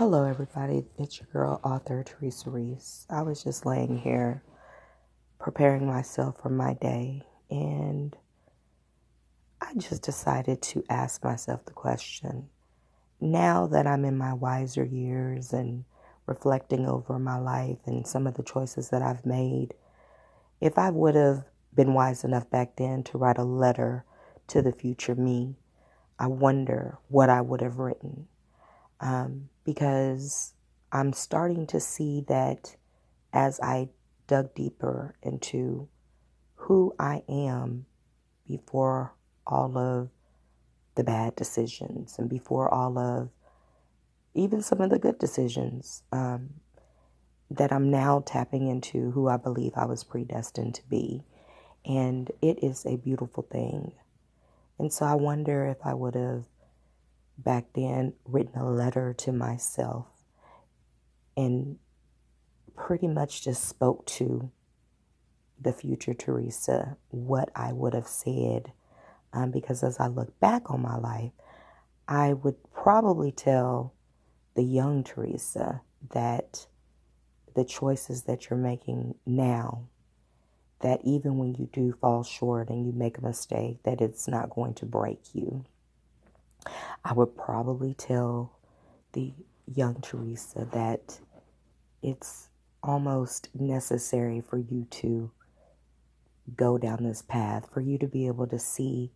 Hello, everybody. It's your girl, author Teresa Reese. I was just laying here preparing myself for my day, and I just decided to ask myself the question now that I'm in my wiser years and reflecting over my life and some of the choices that I've made, if I would have been wise enough back then to write a letter to the future me, I wonder what I would have written um, because I'm starting to see that as I dug deeper into who I am before all of the bad decisions and before all of even some of the good decisions um, that I'm now tapping into who I believe I was predestined to be. And it is a beautiful thing. And so I wonder if I would have back then written a letter to myself and pretty much just spoke to the future Teresa what I would have said. Um, because as I look back on my life, I would probably tell the young Teresa that the choices that you're making now, that even when you do fall short and you make a mistake, that it's not going to break you. I would probably tell the young Teresa that it's almost necessary for you to go down this path, for you to be able to see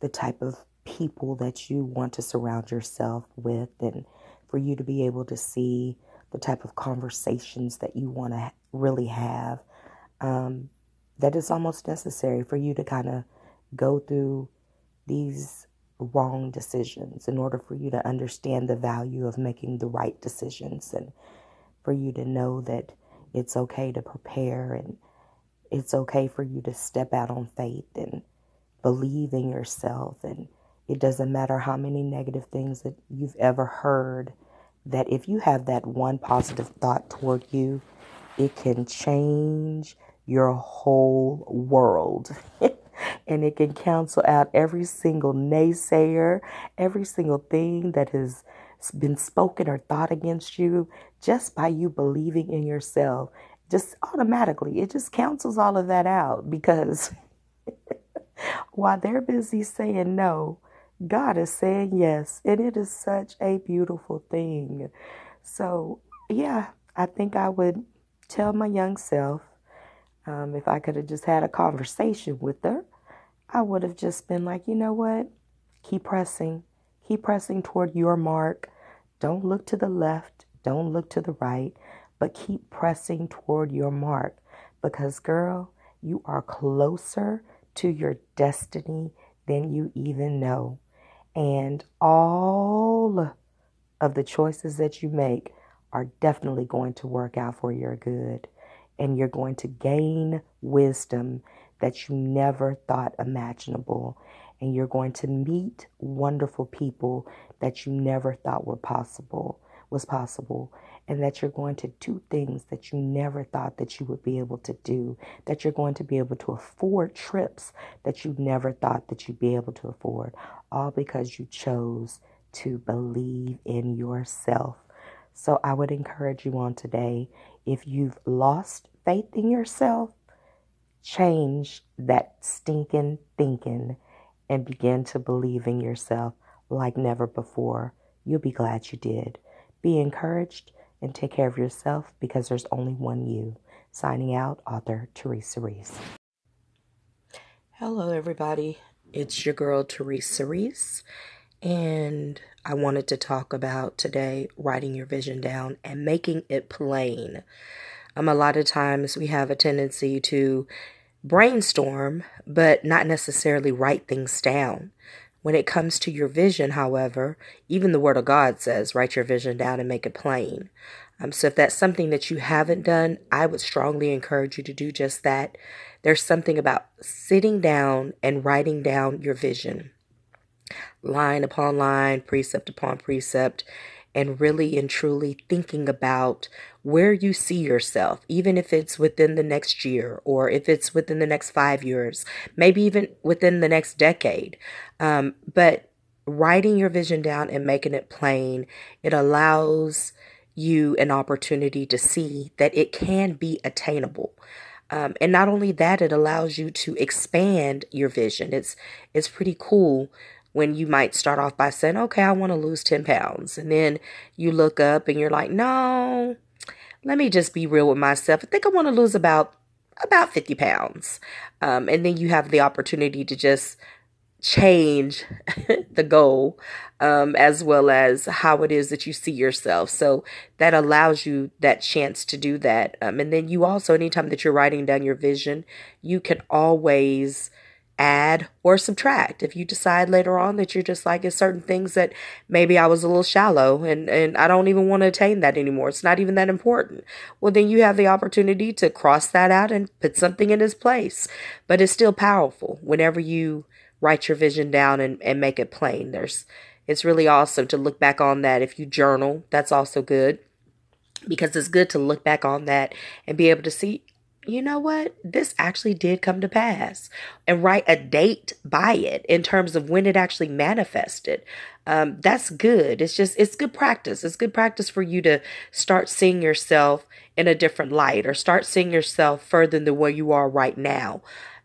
the type of people that you want to surround yourself with, and for you to be able to see the type of conversations that you want to really have. Um, that is almost necessary for you to kind of go through these wrong decisions in order for you to understand the value of making the right decisions and for you to know that it's okay to prepare and it's okay for you to step out on faith and believe in yourself. And it doesn't matter how many negative things that you've ever heard that if you have that one positive thought toward you it can change your whole world and it can cancel out every single naysayer, every single thing that has been spoken or thought against you just by you believing in yourself. Just automatically, it just cancels all of that out because while they're busy saying no, God is saying yes, and it is such a beautiful thing. So, yeah, I think I would tell my young self um, if I could have just had a conversation with her I would have just been like, you know what? Keep pressing. Keep pressing toward your mark. Don't look to the left. Don't look to the right, but keep pressing toward your mark because, girl, you are closer to your destiny than you even know. And all of the choices that you make are definitely going to work out for your good. And you're going to gain wisdom that you never thought imaginable. And you're going to meet wonderful people that you never thought were possible, was possible. And that you're going to do things that you never thought that you would be able to do. That you're going to be able to afford trips that you never thought that you'd be able to afford. All because you chose to believe in yourself. So I would encourage you on today if you've lost faith in yourself, change that stinking thinking and begin to believe in yourself like never before. You'll be glad you did. Be encouraged and take care of yourself because there's only one you. Signing out, author Teresa Reese. Hello, everybody. It's your girl, Teresa Reese. And I wanted to talk about today writing your vision down and making it plain. Um, a lot of times we have a tendency to brainstorm, but not necessarily write things down. When it comes to your vision, however, even the Word of God says, write your vision down and make it plain. Um, so if that's something that you haven't done, I would strongly encourage you to do just that. There's something about sitting down and writing down your vision, line upon line, precept upon precept, and really and truly thinking about where you see yourself, even if it's within the next year or if it's within the next five years, maybe even within the next decade. Um, but writing your vision down and making it plain, it allows you an opportunity to see that it can be attainable. Um, and not only that, it allows you to expand your vision. It's it's pretty cool when you might start off by saying, "Okay, I want to lose ten pounds," and then you look up and you're like, "No, let me just be real with myself. I think I want to lose about about 50 pounds. Um, and then you have the opportunity to just change the goal um, as well as how it is that you see yourself. So that allows you that chance to do that. Um, and then you also, anytime that you're writing down your vision, you can always add or subtract. If you decide later on that you're just like it's certain things that maybe I was a little shallow and and I don't even want to attain that anymore. It's not even that important. Well then you have the opportunity to cross that out and put something in its place. But it's still powerful whenever you write your vision down and, and make it plain. There's it's really awesome to look back on that. If you journal that's also good because it's good to look back on that and be able to see you know what? This actually did come to pass and write a date by it in terms of when it actually manifested. Um, that's good. It's just, it's good practice. It's good practice for you to start seeing yourself in a different light or start seeing yourself further than where you are right now.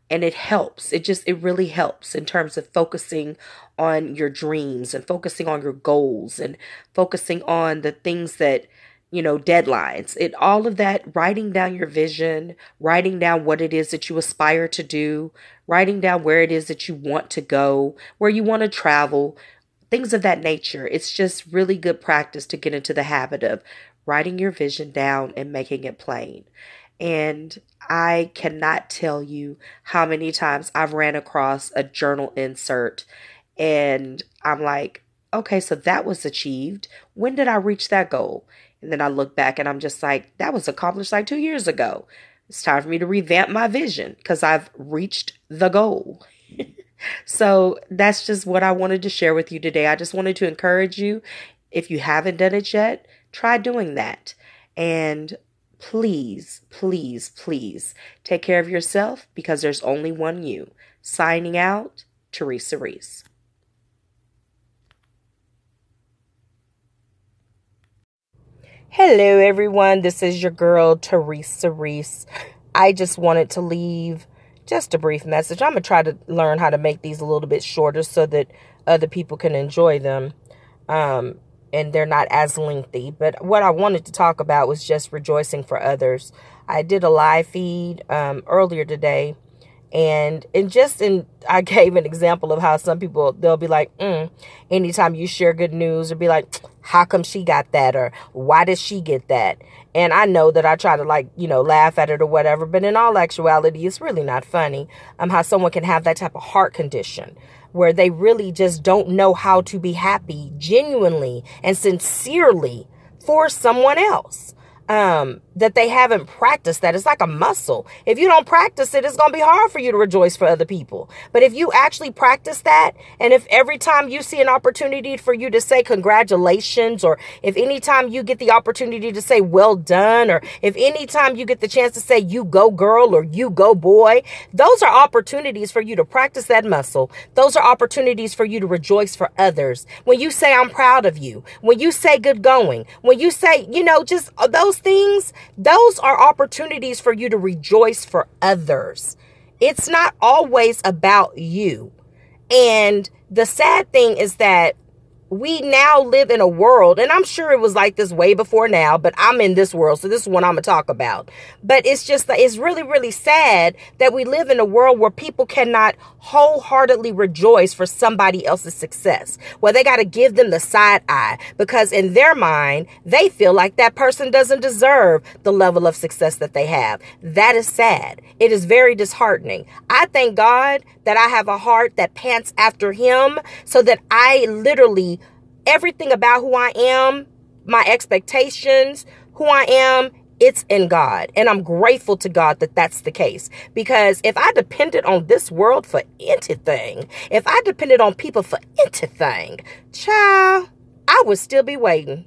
And it helps. It just, it really helps in terms of focusing on your dreams and focusing on your goals and focusing on the things that you know, deadlines. It all of that writing down your vision, writing down what it is that you aspire to do, writing down where it is that you want to go, where you want to travel, things of that nature. It's just really good practice to get into the habit of writing your vision down and making it plain. And I cannot tell you how many times I've ran across a journal insert and I'm like, okay, so that was achieved. When did I reach that goal? And then I look back and I'm just like, that was accomplished like two years ago. It's time for me to revamp my vision because I've reached the goal. so that's just what I wanted to share with you today. I just wanted to encourage you. If you haven't done it yet, try doing that. And please, please, please take care of yourself because there's only one you. Signing out, Teresa Reese. Hello, everyone. This is your girl, Teresa Reese. I just wanted to leave just a brief message. I'm going to try to learn how to make these a little bit shorter so that other people can enjoy them um, and they're not as lengthy. But what I wanted to talk about was just rejoicing for others. I did a live feed um, earlier today and and just in i gave an example of how some people they'll be like mm, anytime you share good news or be like how come she got that? or why did she get that? And i know that i try to like you know laugh at it or whatever but in all actuality it's really not funny um how someone can have that type of heart condition where they really just don't know how to be happy genuinely and sincerely for someone else um, that they haven't practiced that. It's like a muscle. If you don't practice it, it's going to be hard for you to rejoice for other people. But if you actually practice that, and if every time you see an opportunity for you to say congratulations, or if anytime you get the opportunity to say well done, or if anytime you get the chance to say you go girl or you go boy, those are opportunities for you to practice that muscle. Those are opportunities for you to rejoice for others. When you say I'm proud of you, when you say good going, when you say, you know, just those those things, those are opportunities for you to rejoice for others. It's not always about you. And the sad thing is that we now live in a world, and I'm sure it was like this way before now, but I'm in this world, so this is what I'm gonna talk about. But it's just that it's really, really sad that we live in a world where people cannot wholeheartedly rejoice for somebody else's success. Well, they gotta give them the side eye because in their mind, they feel like that person doesn't deserve the level of success that they have. That is sad. It is very disheartening. I thank God that I have a heart that pants after Him so that I literally everything about who I am, my expectations, who I am, it's in God. And I'm grateful to God that that's the case. Because if I depended on this world for anything, if I depended on people for anything, child, I would still be waiting.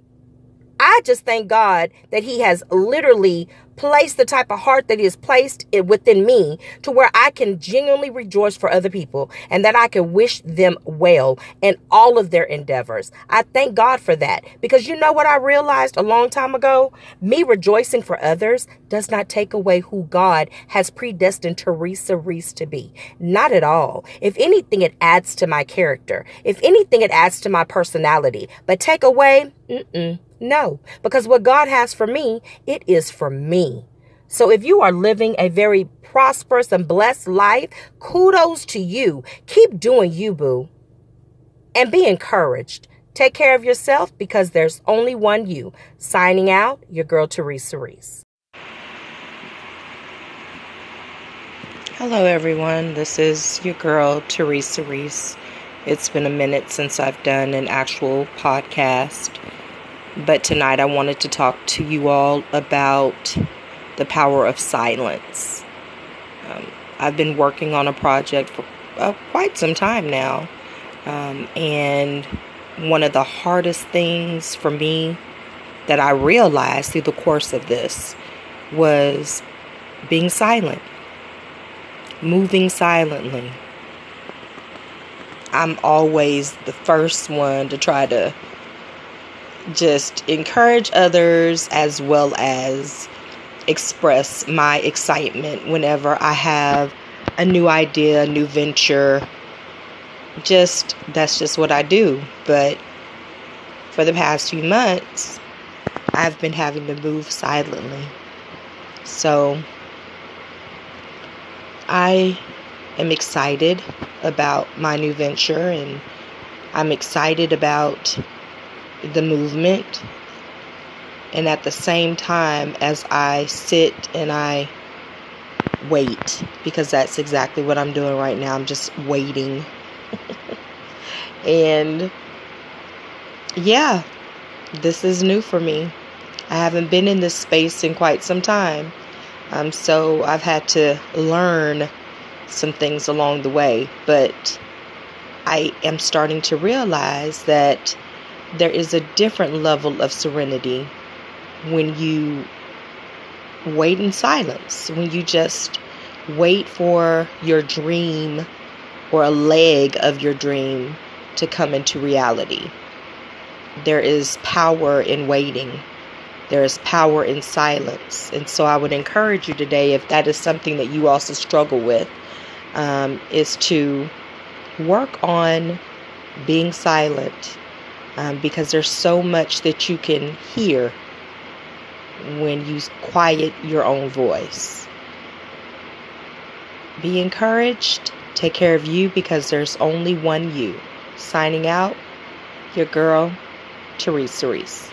I just thank God that He has literally placed the type of heart that He has placed within me to where I can genuinely rejoice for other people and that I can wish them well in all of their endeavors. I thank God for that because you know what I realized a long time ago? Me rejoicing for others does not take away who God has predestined Teresa Reese to be. Not at all. If anything, it adds to my character. If anything, it adds to my personality. But take away, mm-mm. No, because what God has for me, it is for me. So if you are living a very prosperous and blessed life, kudos to you. Keep doing you, boo. And be encouraged. Take care of yourself because there's only one you. Signing out, your girl Teresa Reese. Hello, everyone. This is your girl Teresa Reese. It's been a minute since I've done an actual podcast. But tonight I wanted to talk to you all about the power of silence. Um, I've been working on a project for uh, quite some time now. Um, and one of the hardest things for me that I realized through the course of this was being silent, moving silently. I'm always the first one to try to just encourage others as well as express my excitement whenever I have a new idea, a new venture. Just that's just what I do. But for the past few months, I've been having to move silently. So I am excited about my new venture and I'm excited about the movement. And at the same time, as I sit and I wait, because that's exactly what I'm doing right now, I'm just waiting. and yeah, this is new for me. I haven't been in this space in quite some time. Um, so I've had to learn some things along the way. But I am starting to realize that there is a different level of serenity when you wait in silence, when you just wait for your dream or a leg of your dream to come into reality. There is power in waiting. There is power in silence. And so I would encourage you today, if that is something that you also struggle with, um, is to work on being silent um, because there's so much that you can hear when you quiet your own voice. Be encouraged. Take care of you because there's only one you. Signing out, your girl, Teresa Reese.